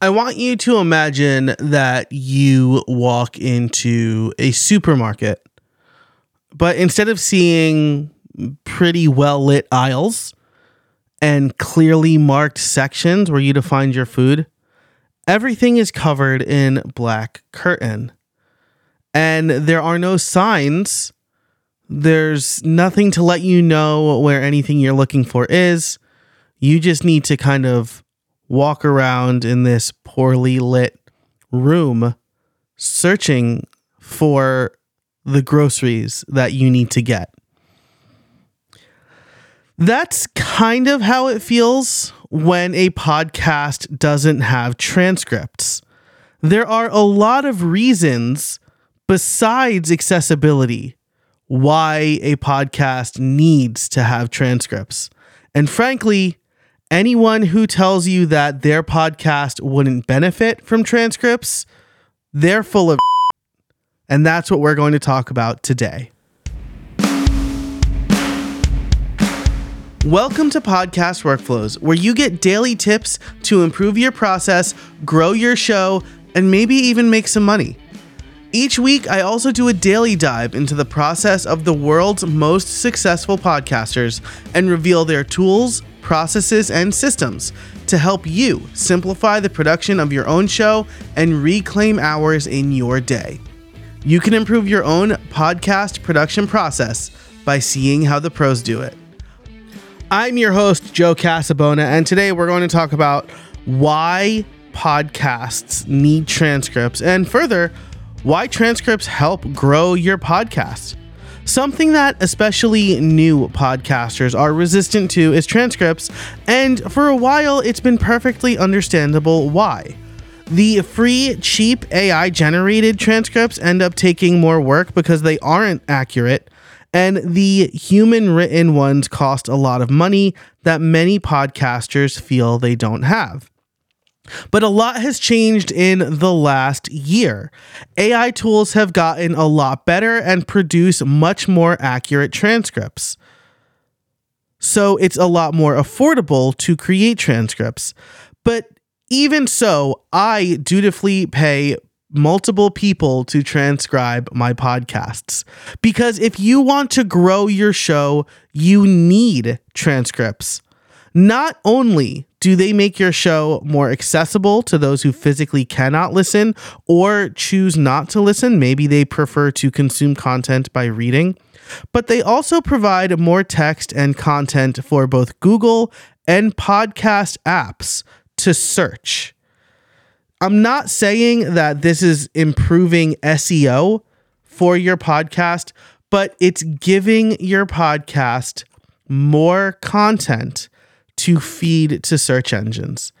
I want you to imagine that you walk into a supermarket, but instead of seeing pretty well lit aisles and clearly marked sections where you to find your food, everything is covered in black curtain. And there are no signs. There's nothing to let you know where anything you're looking for is. You just need to kind of walk around in this poorly lit room searching for the groceries that you need to get. That's kind of how it feels when a podcast doesn't have transcripts. There are a lot of reasons besides accessibility why a podcast needs to have transcripts. And frankly, anyone who tells you that their podcast wouldn't benefit from transcripts, they're full of and that's what we're going to talk about today. Welcome to Podcast Workflows, where you get daily tips to improve your process, grow your show, and maybe even make some money. Each week, I also do a daily dive into the process of the world's most successful podcasters and reveal their tools, processes, and systems to help you simplify the production of your own show and reclaim hours in your day. You can improve your own podcast production process by seeing how the pros do it. I'm your host, Joe Casabona, and today we're going to talk about why podcasts need transcripts and further, why transcripts help grow your podcast. Something that especially new podcasters are resistant to is transcripts, and for a while it's been perfectly understandable why. The free, cheap AI generated transcripts end up taking more work because they aren't accurate, and the human written ones cost a lot of money that many podcasters feel they don't have. But a lot has changed in the last year. AI tools have gotten a lot better and produce much more accurate transcripts. So it's a lot more affordable to create transcripts. But even so, I dutifully pay multiple people to transcribe my podcasts. Because if you want to grow your show, you need transcripts. Not only do they make your show more accessible to those who physically cannot listen or choose not to listen, maybe they prefer to consume content by reading, but they also provide more text and content for both Google and podcast apps to search. I'm not saying that this is improving SEO for your podcast, but it's giving your podcast more content to feed to search engines.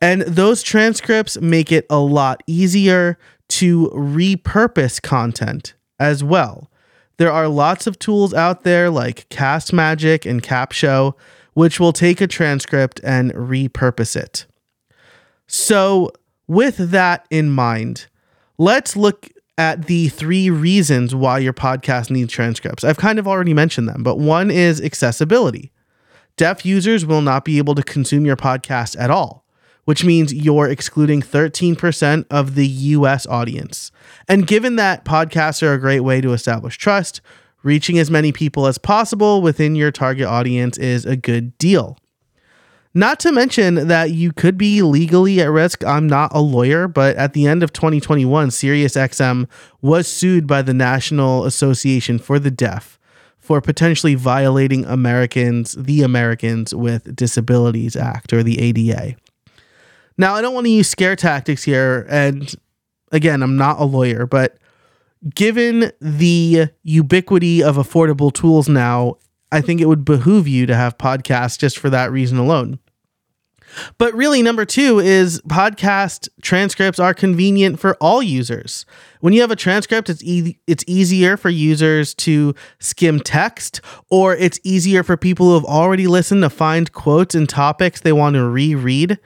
And those transcripts make it a lot easier to repurpose content as well. There are lots of tools out there like Cast Magic and Capsho, which will take a transcript and repurpose it. So, with that in mind, let's look at the three reasons why your podcast needs transcripts. I've kind of already mentioned them, but one is accessibility. Deaf users will not be able to consume your podcast at all, which means you're excluding 13% of the US audience. And given that podcasts are a great way to establish trust, reaching as many people as possible within your target audience is a good deal. Not to mention that you could be legally at risk. I'm not a lawyer, but at the end of 2021, SiriusXM was sued by the National Association for the Deaf for potentially violating Americans, the Americans with Disabilities Act or the ADA. Now, I don't want to use scare tactics here, and again, I'm not a lawyer, but given the ubiquity of affordable tools now I think it would behoove you to have podcasts just for that reason alone. But really, number two is podcast transcripts are convenient for all users. When you have a transcript, it's e- it's easier for users to skim text, or it's easier for people who have already listened to find quotes and topics they want to reread.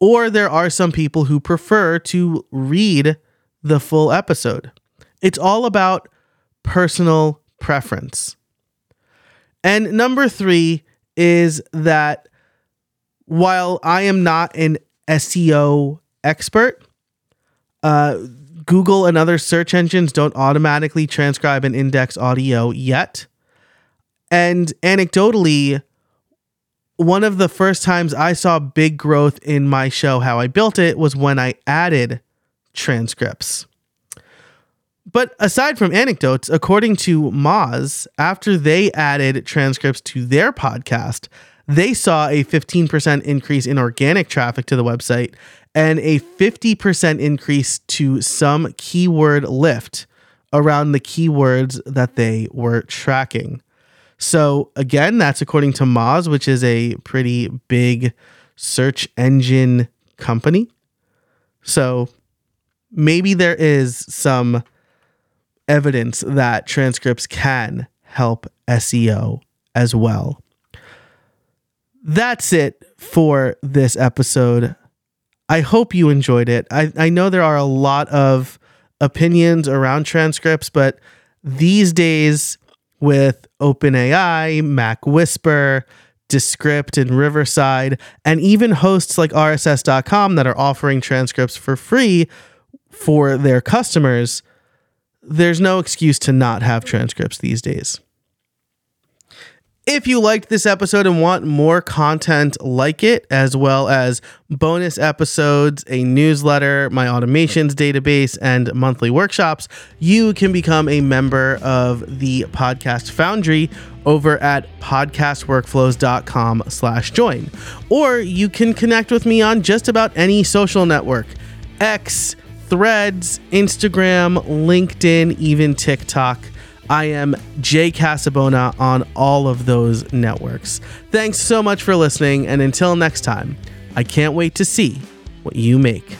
Or there are some people who prefer to read the full episode. It's all about personal preference. And number three is that while I am not an SEO expert. Uh, Google and other search engines don't automatically transcribe and index audio yet. And anecdotally, one of the first times I saw big growth in my show, How I Built It, was when I added transcripts. But aside from anecdotes, according to Moz, after they added transcripts to their podcast, they saw a 15% increase in organic traffic to the website and a 50% increase to some keyword lift around the keywords that they were tracking. So, again, that's according to Moz, which is a pretty big search engine company. So, maybe there is some evidence that transcripts can help SEO as well. That's it for this episode. I hope you enjoyed it. I, I know there are a lot of opinions around transcripts, but these days with OpenAI, Mac Whisper, Descript, and Riverside, and even hosts like RSS.com that are offering transcripts for free for their customers, there's no excuse to not have transcripts these days. If you liked this episode and want more content like it, as well as bonus episodes, a newsletter, my automations database, and monthly workshops, you can become a member of the Podcast Foundry over at podcastworkflows.com slash join. Or you can connect with me on just about any social network. X, Threads, Instagram, LinkedIn, even TikTok. I am Jay Casabona on all of those networks. Thanks so much for listening, and until next time, I can't wait to see what you make.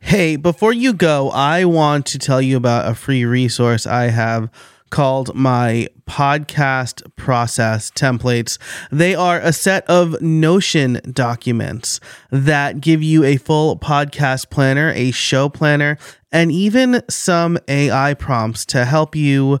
Hey, before you go, I want to tell you about a free resource I have called my podcast process templates. They are a set of Notion documents that give you a full podcast planner, a show planner, and even some AI prompts to help you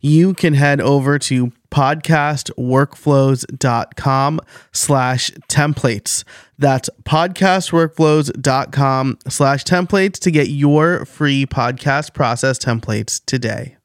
you can head over to podcastworkflows.com slash templates. That's podcastworkflows.com slash templates to get your free podcast process templates today.